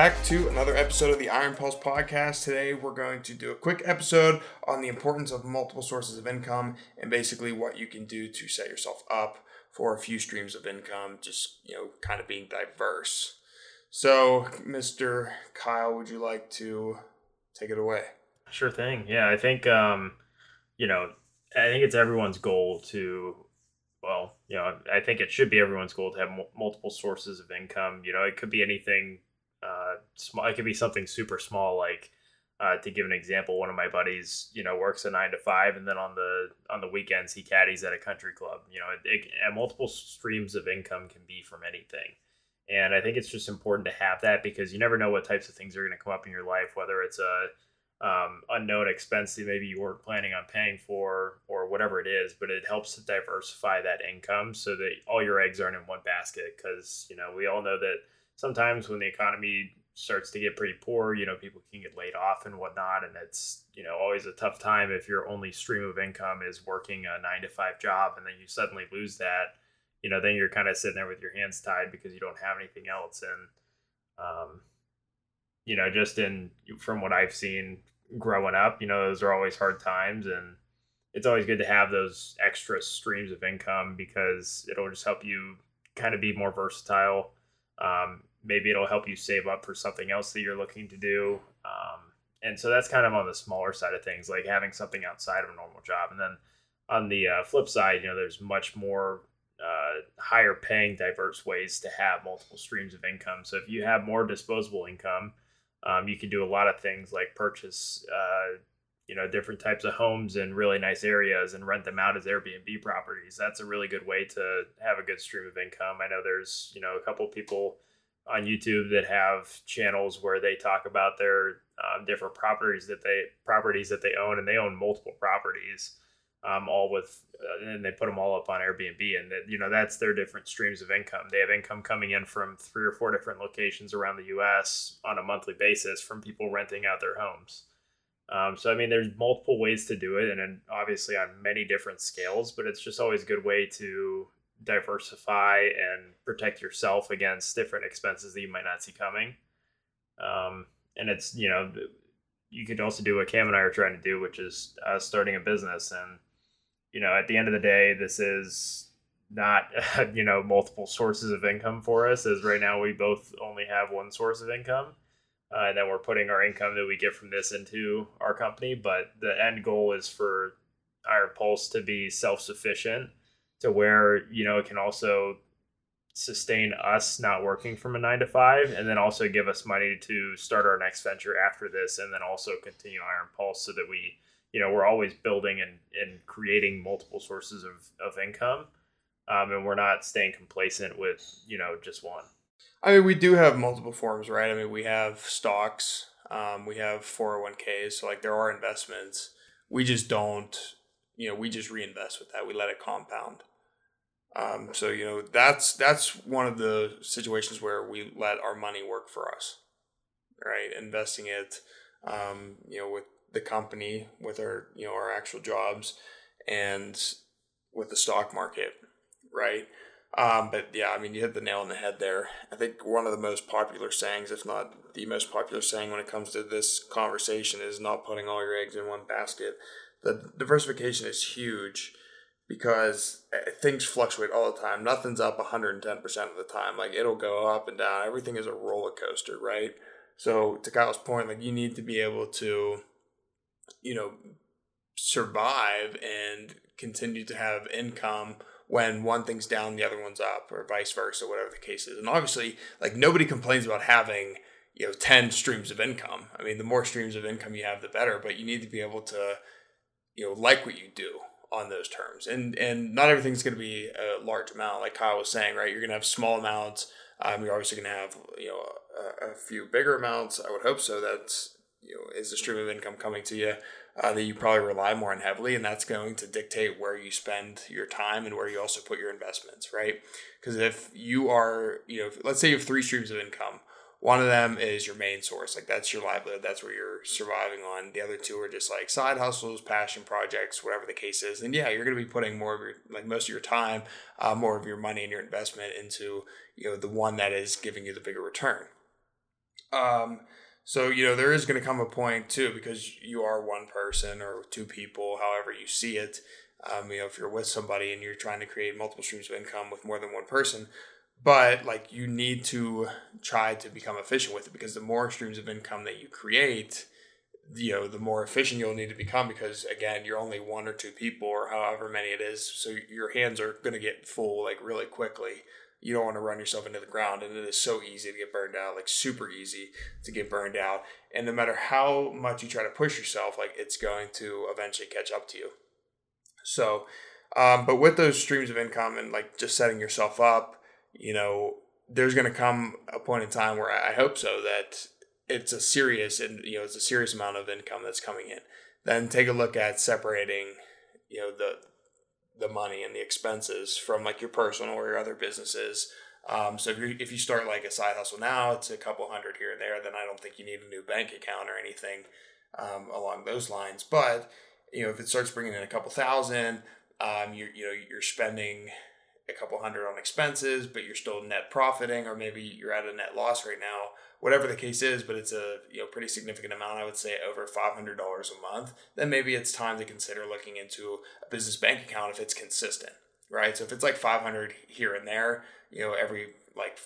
back to another episode of the Iron Pulse podcast. Today, we're going to do a quick episode on the importance of multiple sources of income and basically what you can do to set yourself up for a few streams of income, just, you know, kind of being diverse. So, Mr. Kyle, would you like to take it away? Sure thing. Yeah, I think, um, you know, I think it's everyone's goal to, well, you know, I think it should be everyone's goal to have multiple sources of income. You know, it could be anything uh, small. It could be something super small, like uh, to give an example, one of my buddies, you know, works a nine to five, and then on the on the weekends he caddies at a country club. You know, it, it, multiple streams of income can be from anything, and I think it's just important to have that because you never know what types of things are going to come up in your life, whether it's a um, unknown expense that maybe you weren't planning on paying for or whatever it is but it helps to diversify that income so that all your eggs aren't in one basket because you know we all know that sometimes when the economy starts to get pretty poor, you know, people can get laid off and whatnot. And it's, you know, always a tough time if your only stream of income is working a nine to five job and then you suddenly lose that, you know, then you're kind of sitting there with your hands tied because you don't have anything else. And, um, you know, just in from what I've seen growing up, you know, those are always hard times. And it's always good to have those extra streams of income because it'll just help you kind of be more versatile. Um, maybe it'll help you save up for something else that you're looking to do. Um, and so that's kind of on the smaller side of things, like having something outside of a normal job. And then on the uh, flip side, you know, there's much more uh, higher paying, diverse ways to have multiple streams of income. So if you have more disposable income, um, you can do a lot of things like purchase, uh, you know, different types of homes in really nice areas and rent them out as Airbnb properties. That's a really good way to have a good stream of income. I know there's, you know, a couple people on YouTube that have channels where they talk about their um, different properties that they properties that they own, and they own multiple properties, um, all with, uh, and they put them all up on Airbnb, and that you know that's their different streams of income. They have income coming in from three or four different locations around the U.S. on a monthly basis from people renting out their homes. Um, so I mean, there's multiple ways to do it, and, and obviously on many different scales. But it's just always a good way to diversify and protect yourself against different expenses that you might not see coming. Um, and it's you know you could also do what Cam and I are trying to do, which is uh, starting a business. And you know, at the end of the day, this is not you know multiple sources of income for us. As right now, we both only have one source of income. Uh, and then we're putting our income that we get from this into our company. But the end goal is for Iron Pulse to be self sufficient to where you know it can also sustain us not working from a nine to five and then also give us money to start our next venture after this and then also continue iron pulse so that we you know we're always building and, and creating multiple sources of, of income um, and we're not staying complacent with you know just one. I mean we do have multiple forms right? I mean we have stocks um, we have 401ks so like there are investments. We just don't you know we just reinvest with that. We let it compound um, so you know that's that's one of the situations where we let our money work for us, right? Investing it, um, you know, with the company, with our you know our actual jobs, and with the stock market, right? Um, but yeah, I mean, you hit the nail on the head there. I think one of the most popular sayings, if not the most popular saying when it comes to this conversation, is not putting all your eggs in one basket. The diversification is huge because eh, things fluctuate all the time. Nothing's up 110% of the time. Like it'll go up and down. Everything is a roller coaster, right? So to Kyle's point, like you need to be able to, you know, survive and continue to have income when one thing's down, the other one's up, or vice versa, whatever the case is. And obviously, like nobody complains about having, you know, 10 streams of income. I mean, the more streams of income you have, the better, but you need to be able to, you know, like what you do on those terms. And and not everything's going to be a large amount, like Kyle was saying, right? You're going to have small amounts. Um, you're obviously going to have you know a, a, few bigger amounts. I would hope so. That's you know is a stream of income coming to you uh, that you probably rely more on heavily, and that's going to dictate where you spend your time and where you also put your investments, right? Because if you are you know let's say you have three streams of income one of them is your main source, like that's your livelihood, that's where you're surviving on. The other two are just like side hustles, passion projects, whatever the case is. And yeah, you're going to be putting more of your, like most of your time, uh, more of your money and your investment into, you know, the one that is giving you the bigger return. Um, so you know there is going to come a point too because you are one person or two people, however you see it. Um, you know, if you're with somebody and you're trying to create multiple streams of income with more than one person, but like you need to try to become efficient with it because the more streams of income that you create, you know, the more efficient you'll need to become because again, you're only one or two people or however many it is, so your hands are going to get full like really quickly. You don't want to run yourself into the ground and it is so easy to get burned out like super easy to get burned out and no matter how much you try to push yourself like it's going to eventually catch up to you. So um, but with those streams of income and like just setting yourself up you know there's going to come a point in time where i hope so that it's a serious and you know it's a serious amount of income that's coming in then take a look at separating you know the the money and the expenses from like your personal or your other businesses. Um, so if you if you start like a side hustle now, it's a couple hundred here and there. Then I don't think you need a new bank account or anything um, along those lines. But you know, if it starts bringing in a couple thousand, um, you you know you're spending a couple hundred on expenses, but you're still net profiting, or maybe you're at a net loss right now whatever the case is, but it's a you know pretty significant amount. I would say over five hundred dollars a month. Then maybe it's time to consider looking into a business bank account if it's consistent, right? So if it's like five hundred here and there, you know, every like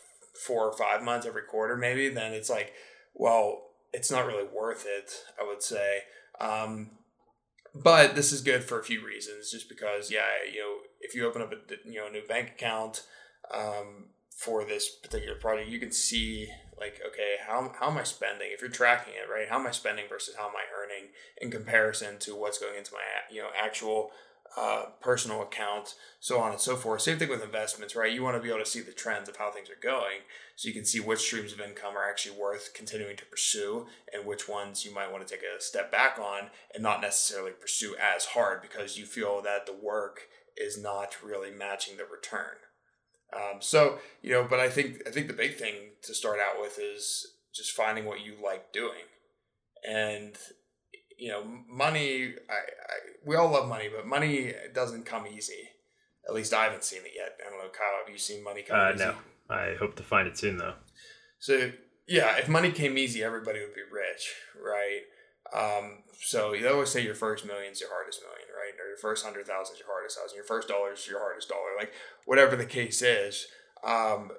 four or five months, every quarter, maybe, then it's like, well, it's not really worth it. I would say. Um, but this is good for a few reasons. Just because, yeah, you know, if you open up a you know a new bank account um, for this particular product, you can see like okay how, how am i spending if you're tracking it right how am i spending versus how am i earning in comparison to what's going into my you know actual uh, personal accounts, so on and so forth. Same thing with investments right? You want to be able to see the trends of how things are going so you can see which streams of income are actually worth continuing to pursue and which ones you might want to take a step back on and not necessarily pursue as hard because you feel that the work is not really matching the return. Um, so you know, but I think I think the big thing to start out with is just finding what you like doing, and you know, money. I, I we all love money, but money doesn't come easy. At least I haven't seen it yet. I don't know, Kyle. Have you seen money come uh, easy? No, I hope to find it soon though. So yeah, if money came easy, everybody would be rich, right? Um, so you always say your first million is your hardest million, right? Or your first hundred thousand is your hardest thousand. Your first dollar is your hardest dollar. Like whatever the case is, um,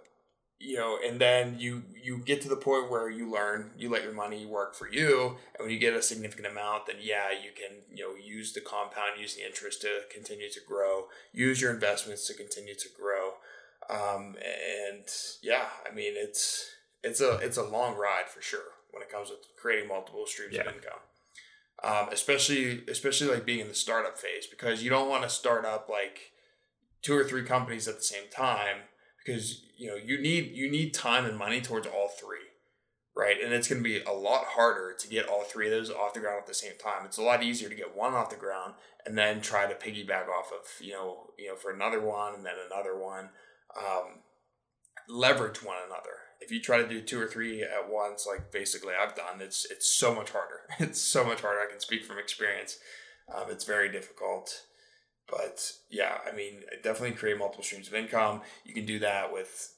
you know, and then you you get to the point where you learn, you let your money work for you, and when you get a significant amount, then yeah, you can you know use the compound, use the interest to continue to grow, use your investments to continue to grow, um, and yeah, I mean it's it's a it's a long ride for sure when it comes to creating multiple streams yeah. of income. Um, especially especially like being in the startup phase because you don't want to start up like two or three companies at the same time because you know you need you need time and money towards all three right and it's going to be a lot harder to get all three of those off the ground at the same time it's a lot easier to get one off the ground and then try to piggyback off of you know you know for another one and then another one um, leverage one another if you try to do two or three at once, like basically I've done, it's it's so much harder. It's so much harder. I can speak from experience. Um, it's very difficult. But yeah, I mean, definitely create multiple streams of income. You can do that with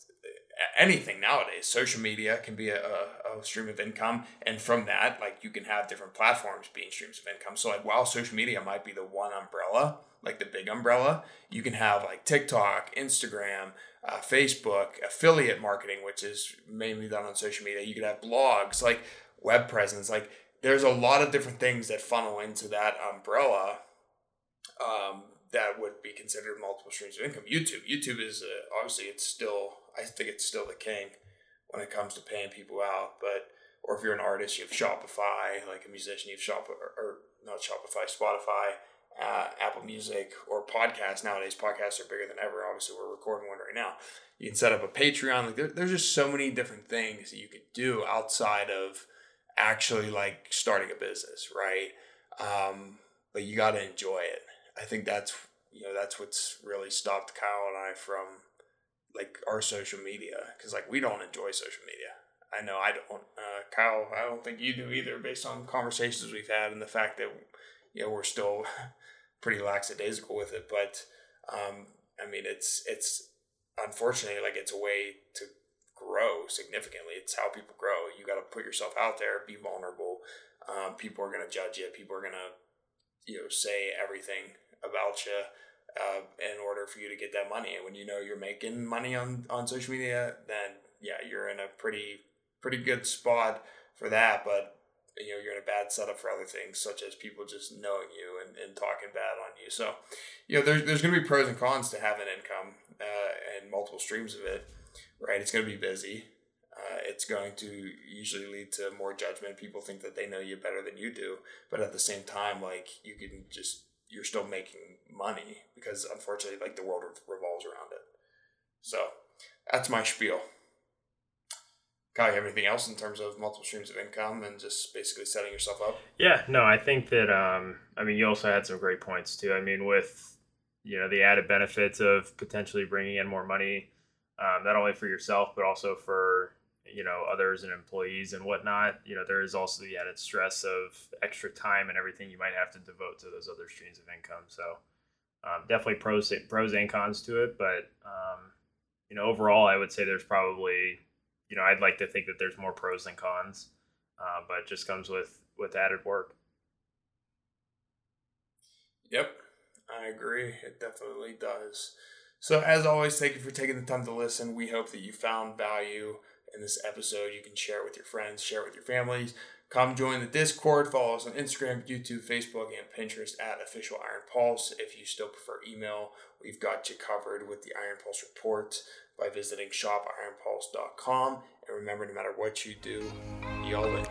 anything nowadays. Social media can be a, a, stream of income, and from that, like you can have different platforms being streams of income. So like while social media might be the one umbrella, like the big umbrella, you can have like TikTok, Instagram, uh, Facebook, affiliate marketing, which is mainly done on social media. You could have blogs, like web presence. Like there's a lot of different things that funnel into that umbrella um, that would be considered multiple streams of income. YouTube, YouTube is uh, obviously it's still I think it's still the king when it comes to paying people out. But or if you're an artist, you have Shopify. Like a musician, you have Shop or, or not Shopify, Spotify uh, Apple Music or podcasts nowadays. Podcasts are bigger than ever. Obviously, we're recording one right now. You can set up a Patreon. Like there, there's just so many different things that you could do outside of actually like starting a business, right? Um, but you got to enjoy it. I think that's you know that's what's really stopped Kyle and I from like our social media because like we don't enjoy social media. I know I don't. Uh, Kyle, I don't think you do either, based on conversations we've had and the fact that you know we're still pretty lackadaisical with it. But um, I mean, it's it's unfortunately like it's a way to grow significantly. It's how people grow. You got to put yourself out there, be vulnerable. Um, people are to judge you. People are to, you know, say everything about you uh, in order for you to get that money. And when you know you're making money on, on social media, then yeah, you're in a pretty pretty good spot for that. But you know you're in a bad setup for other things such as people just knowing you and, and talking bad on you. So you know there's, there's going to be pros and cons to having income uh, and multiple streams of it right? It's going to be busy. Uh, it's going to usually lead to more judgment. People think that they know you better than you do. But at the same time like you can just you're still making money because unfortunately like the world revolves around it so that's my spiel Kyle, you have anything else in terms of multiple streams of income and just basically setting yourself up? Yeah, no, I think that um, I mean you also had some great points too. I mean with you know the added benefits of potentially bringing in more money, um, not only for yourself but also for you know others and employees and whatnot. You know there is also the added stress of extra time and everything you might have to devote to those other streams of income. So um, definitely pros pros and cons to it, but um, you know overall I would say there's probably you know, I'd like to think that there's more pros than cons, uh, but it just comes with with added work. Yep, I agree. It definitely does. So, as always, thank you for taking the time to listen. We hope that you found value in this episode. You can share it with your friends, share it with your families. Come join the Discord. Follow us on Instagram, YouTube, Facebook, and Pinterest at Official Iron Pulse. If you still prefer email, we've got you covered with the Iron Pulse report by visiting shopironpulse.com. And remember, no matter what you do, you all in.